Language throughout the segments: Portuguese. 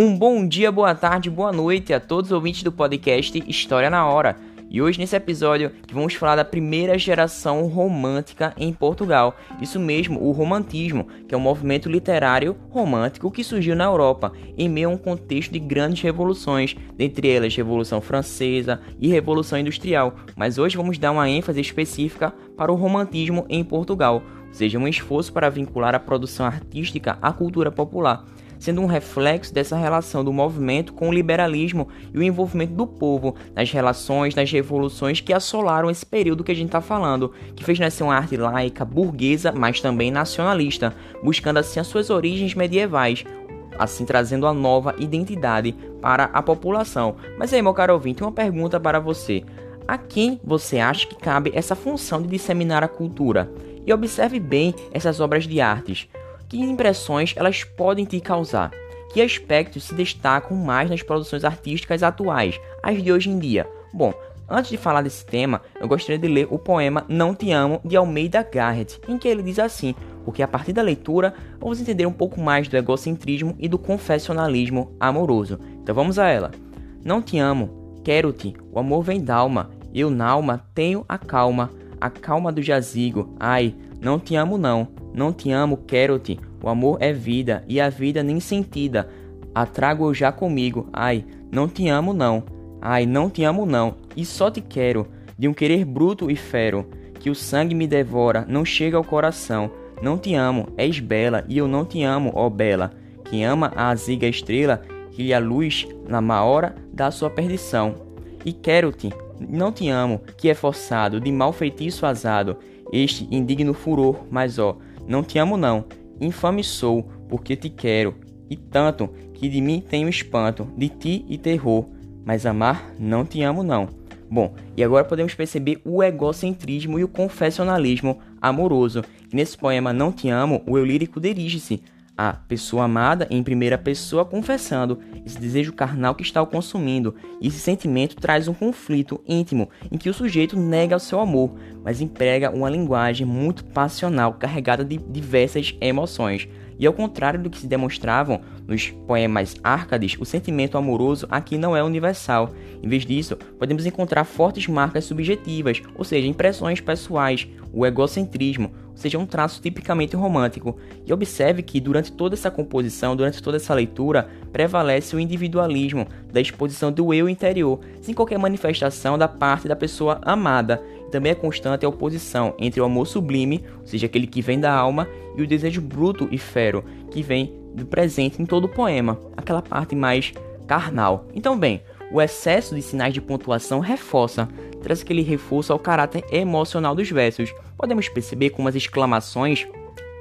Um bom dia, boa tarde, boa noite a todos os ouvintes do podcast História na Hora. E hoje nesse episódio vamos falar da primeira geração romântica em Portugal. Isso mesmo, o romantismo, que é um movimento literário romântico que surgiu na Europa em meio a um contexto de grandes revoluções, dentre elas Revolução Francesa e Revolução Industrial. Mas hoje vamos dar uma ênfase específica para o romantismo em Portugal, ou seja, um esforço para vincular a produção artística à cultura popular sendo um reflexo dessa relação do movimento com o liberalismo e o envolvimento do povo nas relações, nas revoluções que assolaram esse período que a gente está falando, que fez nascer uma arte laica, burguesa, mas também nacionalista, buscando assim as suas origens medievais, assim trazendo a nova identidade para a população. Mas aí, meu caro ouvinte, uma pergunta para você. A quem você acha que cabe essa função de disseminar a cultura? E observe bem essas obras de artes. Que impressões elas podem te causar? Que aspectos se destacam mais nas produções artísticas atuais, as de hoje em dia? Bom, antes de falar desse tema, eu gostaria de ler o poema Não Te Amo de Almeida Garrett, em que ele diz assim: porque a partir da leitura vamos entender um pouco mais do egocentrismo e do confessionalismo amoroso. Então vamos a ela. Não te amo, quero-te, o amor vem da alma, eu na alma tenho a calma, a calma do jazigo, ai, não te amo não, não te amo, quero-te. O amor é vida, e a vida nem sentida. A trago já comigo. Ai, não te amo não. Ai, não te amo não. E só te quero, de um querer bruto e fero, que o sangue me devora, não chega ao coração. Não te amo, és bela, e eu não te amo, ó bela. Que ama a aziga estrela, que lhe a luz, na má hora, da sua perdição. E quero-te, não te amo, que é forçado, de mal feitiço azado, este indigno furor, mas ó, não te amo não, infame sou, porque te quero, e tanto que de mim tenho espanto, de ti e terror, mas amar não te amo não. Bom, e agora podemos perceber o egocentrismo e o confessionalismo amoroso. Nesse poema Não Te Amo, o eu lírico dirige-se a pessoa amada em primeira pessoa confessando esse desejo carnal que está o consumindo. E esse sentimento traz um conflito íntimo em que o sujeito nega o seu amor, mas emprega uma linguagem muito passional carregada de diversas emoções. E ao contrário do que se demonstravam nos poemas árcades, o sentimento amoroso aqui não é universal. Em vez disso, podemos encontrar fortes marcas subjetivas, ou seja, impressões pessoais, o egocentrismo, seja, um traço tipicamente romântico. E observe que durante toda essa composição, durante toda essa leitura, prevalece o individualismo da exposição do eu interior, sem qualquer manifestação da parte da pessoa amada. Também é constante a oposição entre o amor sublime, ou seja, aquele que vem da alma, e o desejo bruto e fero, que vem do presente em todo o poema, aquela parte mais carnal. Então, bem, o excesso de sinais de pontuação reforça, traz aquele reforço ao caráter emocional dos versos. Podemos perceber como as exclamações,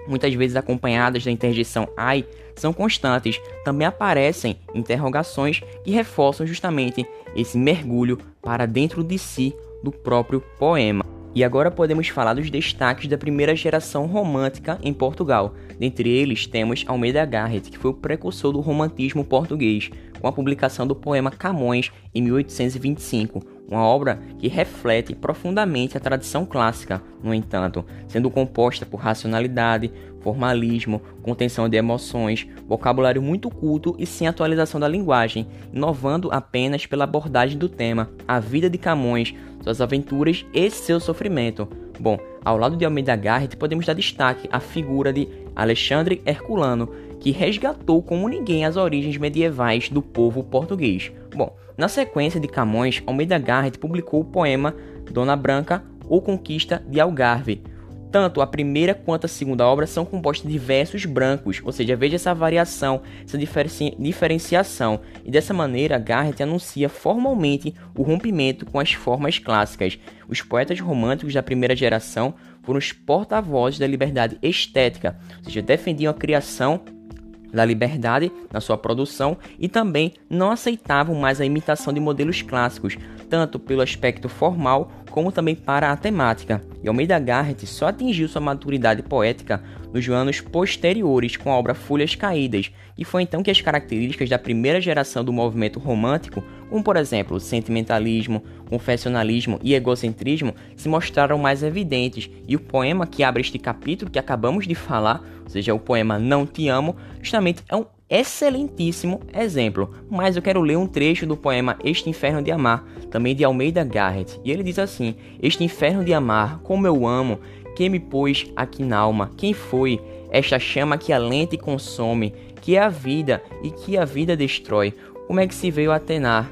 muitas vezes acompanhadas da interjeição ai, são constantes. Também aparecem interrogações que reforçam justamente esse mergulho para dentro de si do próprio poema. E agora podemos falar dos destaques da primeira geração romântica em Portugal. Dentre eles temos Almeida Garrett, que foi o precursor do romantismo português, com a publicação do poema Camões em 1825, uma obra que reflete profundamente a tradição clássica, no entanto, sendo composta por racionalidade, formalismo, contenção de emoções, vocabulário muito culto e sem atualização da linguagem, inovando apenas pela abordagem do tema, a vida de Camões, suas aventuras e seu sofrimento. Bom, ao lado de Almeida Garrett, podemos dar destaque à figura de Alexandre Herculano, que resgatou como ninguém as origens medievais do povo português. Bom, na sequência de Camões, Almeida Garrett publicou o poema Dona Branca ou Conquista de Algarve, tanto a primeira quanto a segunda obra são compostas de versos brancos, ou seja, veja essa variação, essa diferenciação. E dessa maneira, Garrett anuncia formalmente o rompimento com as formas clássicas. Os poetas românticos da primeira geração foram os porta-vozes da liberdade estética, ou seja, defendiam a criação da liberdade na sua produção e também não aceitavam mais a imitação de modelos clássicos, tanto pelo aspecto formal como também para a temática. Almeida Garrett só atingiu sua maturidade poética nos anos posteriores com a obra Folhas Caídas, e foi então que as características da primeira geração do movimento romântico, como por exemplo sentimentalismo, confessionalismo e egocentrismo, se mostraram mais evidentes, e o poema que abre este capítulo que acabamos de falar, ou seja, o poema Não Te Amo, justamente é um excelentíssimo exemplo, mas eu quero ler um trecho do poema Este Inferno de Amar, também de Almeida Garrett, e ele diz assim: Este inferno de amar, como eu amo, quem me pôs aqui na alma, quem foi esta chama que alenta e consome, que é a vida e que a vida destrói, como é que se veio a atenar?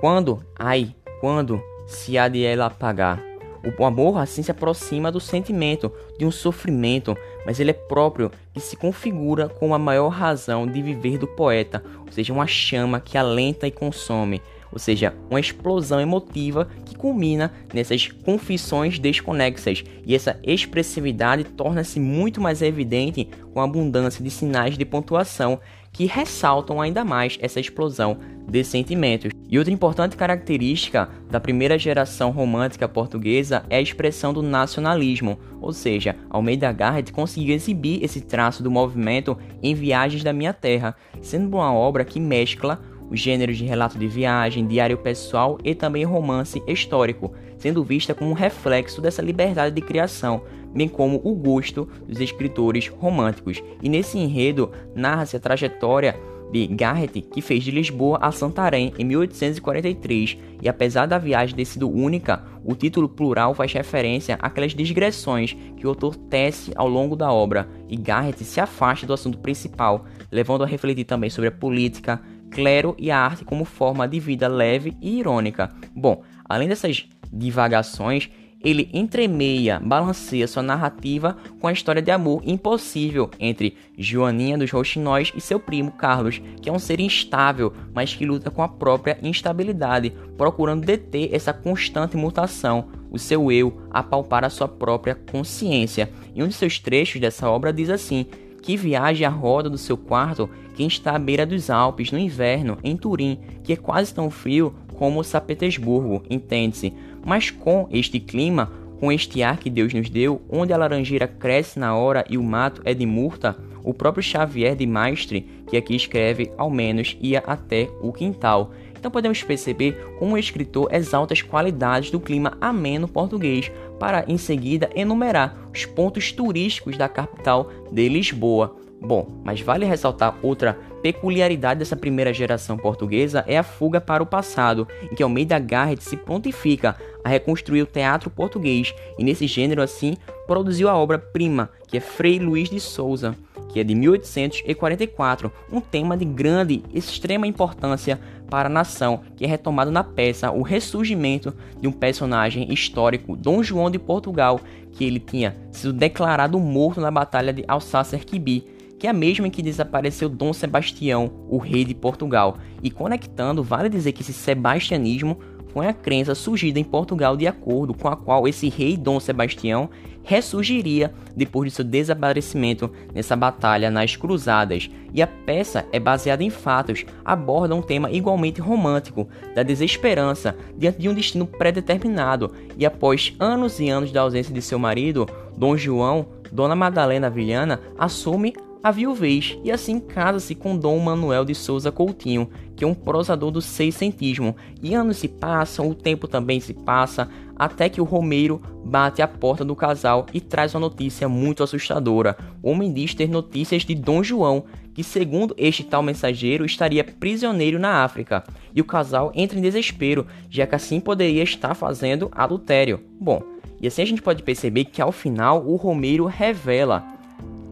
Quando, ai, quando se há de ela apagar? O amor assim se aproxima do sentimento, de um sofrimento, mas ele é próprio que se configura com a maior razão de viver do poeta, ou seja, uma chama que alenta e consome, ou seja, uma explosão emotiva que culmina nessas confissões desconexas, e essa expressividade torna-se muito mais evidente com a abundância de sinais de pontuação que ressaltam ainda mais essa explosão de sentimentos. E outra importante característica da primeira geração romântica portuguesa é a expressão do nacionalismo, ou seja, Almeida Garrett conseguiu exibir esse traço do movimento em Viagens da Minha Terra, sendo uma obra que mescla os gêneros de relato de viagem, diário pessoal e também romance histórico, sendo vista como um reflexo dessa liberdade de criação, bem como o gosto dos escritores românticos. E nesse enredo narra-se a trajetória de Garrett, que fez de Lisboa a Santarém em 1843, e apesar da viagem ter sido única, o título plural faz referência àquelas digressões que o autor tece ao longo da obra, e Garrett se afasta do assunto principal, levando a refletir também sobre a política, clero e a arte como forma de vida leve e irônica. Bom, além dessas divagações, ele entremeia, balanceia sua narrativa com a história de amor impossível entre Joaninha dos Roxinóis e seu primo Carlos, que é um ser instável, mas que luta com a própria instabilidade, procurando deter essa constante mutação, o seu eu, apalpar a sua própria consciência. E um de seus trechos dessa obra diz assim: que viaje à roda do seu quarto quem está à beira dos Alpes no inverno, em Turim, que é quase tão frio como São Petersburgo, entende-se. Mas com este clima, com este ar que Deus nos deu, onde a laranjeira cresce na hora e o mato é de murta, o próprio Xavier de Maistre, que aqui escreve ao menos, ia até o quintal. Então podemos perceber como o escritor exalta as qualidades do clima ameno português, para em seguida enumerar os pontos turísticos da capital de Lisboa. Bom, mas vale ressaltar outra peculiaridade dessa primeira geração portuguesa é a fuga para o passado, em que Almeida Garrett se prontifica a reconstruir o teatro português e nesse gênero assim produziu a obra-prima, que é Frei Luís de Souza, que é de 1844, um tema de grande e extrema importância para a nação, que é retomado na peça o ressurgimento de um personagem histórico, Dom João de Portugal, que ele tinha sido declarado morto na Batalha de Alsácer-Quibi que é a mesma em que desapareceu Dom Sebastião, o rei de Portugal. E conectando, vale dizer que esse sebastianismo foi a crença surgida em Portugal de acordo com a qual esse rei Dom Sebastião ressurgiria depois de seu desaparecimento nessa batalha nas Cruzadas. E a peça é baseada em fatos, aborda um tema igualmente romântico, da desesperança diante de um destino pré-determinado. E após anos e anos da ausência de seu marido, Dom João, Dona Madalena Vilhana assume a viuvez e assim casa-se com Dom Manuel de Souza Coutinho, que é um prosador do seiscentismo. E anos se passam, o tempo também se passa, até que o Romeiro bate à porta do casal e traz uma notícia muito assustadora. O homem diz ter notícias de Dom João, que segundo este tal mensageiro estaria prisioneiro na África. E o casal entra em desespero, já que assim poderia estar fazendo adultério. Bom, e assim a gente pode perceber que ao final o Romeiro revela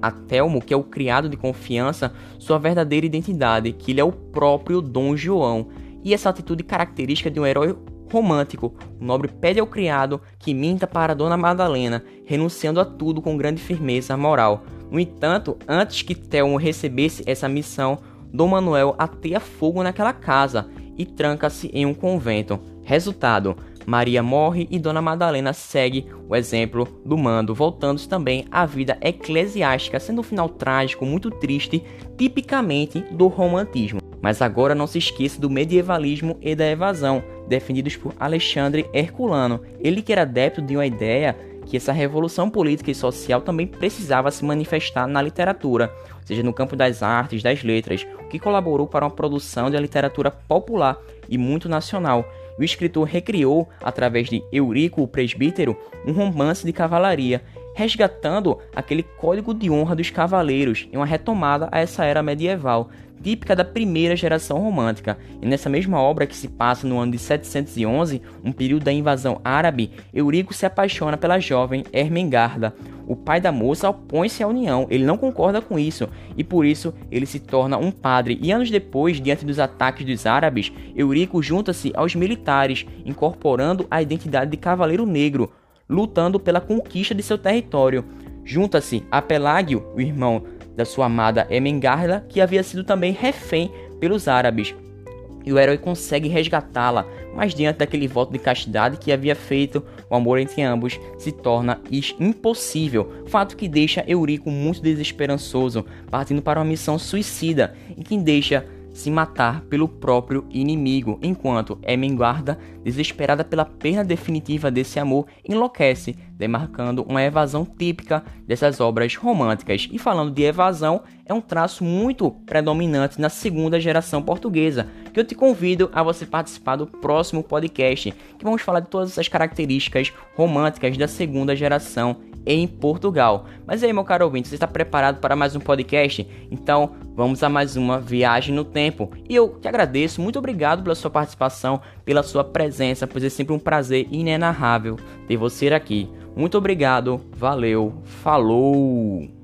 a Telmo, que é o criado de confiança, sua verdadeira identidade, que ele é o próprio Dom João. E essa atitude característica de um herói romântico, o nobre pede ao criado que minta para Dona Madalena, renunciando a tudo com grande firmeza moral. No entanto, antes que Telmo recebesse essa missão, Dom Manuel ateia fogo naquela casa e tranca-se em um convento. Resultado: Maria morre e Dona Madalena segue o exemplo do mando, voltando-se também à vida eclesiástica, sendo um final trágico, muito triste, tipicamente do romantismo. Mas agora não se esqueça do medievalismo e da evasão, defendidos por Alexandre Herculano. Ele que era adepto de uma ideia que essa revolução política e social também precisava se manifestar na literatura, ou seja, no campo das artes, das letras, o que colaborou para uma produção de literatura popular e muito nacional, o escritor recriou, através de Eurico o Presbítero, um romance de cavalaria, resgatando aquele código de honra dos cavaleiros em uma retomada a essa era medieval, típica da primeira geração romântica. E nessa mesma obra que se passa no ano de 711, um período da invasão árabe, Eurico se apaixona pela jovem Ermengarda. O pai da moça opõe-se à união, ele não concorda com isso e por isso ele se torna um padre. E anos depois, diante dos ataques dos árabes, Eurico junta-se aos militares, incorporando a identidade de cavaleiro negro, lutando pela conquista de seu território. Junta-se a Pelágio, o irmão da sua amada Emengarda, que havia sido também refém pelos árabes. E o herói consegue resgatá-la, mas diante daquele voto de castidade que havia feito, o amor entre ambos se torna impossível, fato que deixa Eurico muito desesperançoso, partindo para uma missão suicida e que deixa se matar pelo próprio inimigo, enquanto Emenguarda, desesperada pela perda definitiva desse amor, enlouquece, demarcando uma evasão típica dessas obras românticas. E falando de evasão, é um traço muito predominante na segunda geração portuguesa, que eu te convido a você participar do próximo podcast, que vamos falar de todas essas características românticas da segunda geração em Portugal. Mas aí, meu caro ouvinte, você está preparado para mais um podcast? Então, vamos a mais uma viagem no tempo. E eu te agradeço, muito obrigado pela sua participação, pela sua presença, pois é sempre um prazer inenarrável ter você aqui. Muito obrigado, valeu, falou!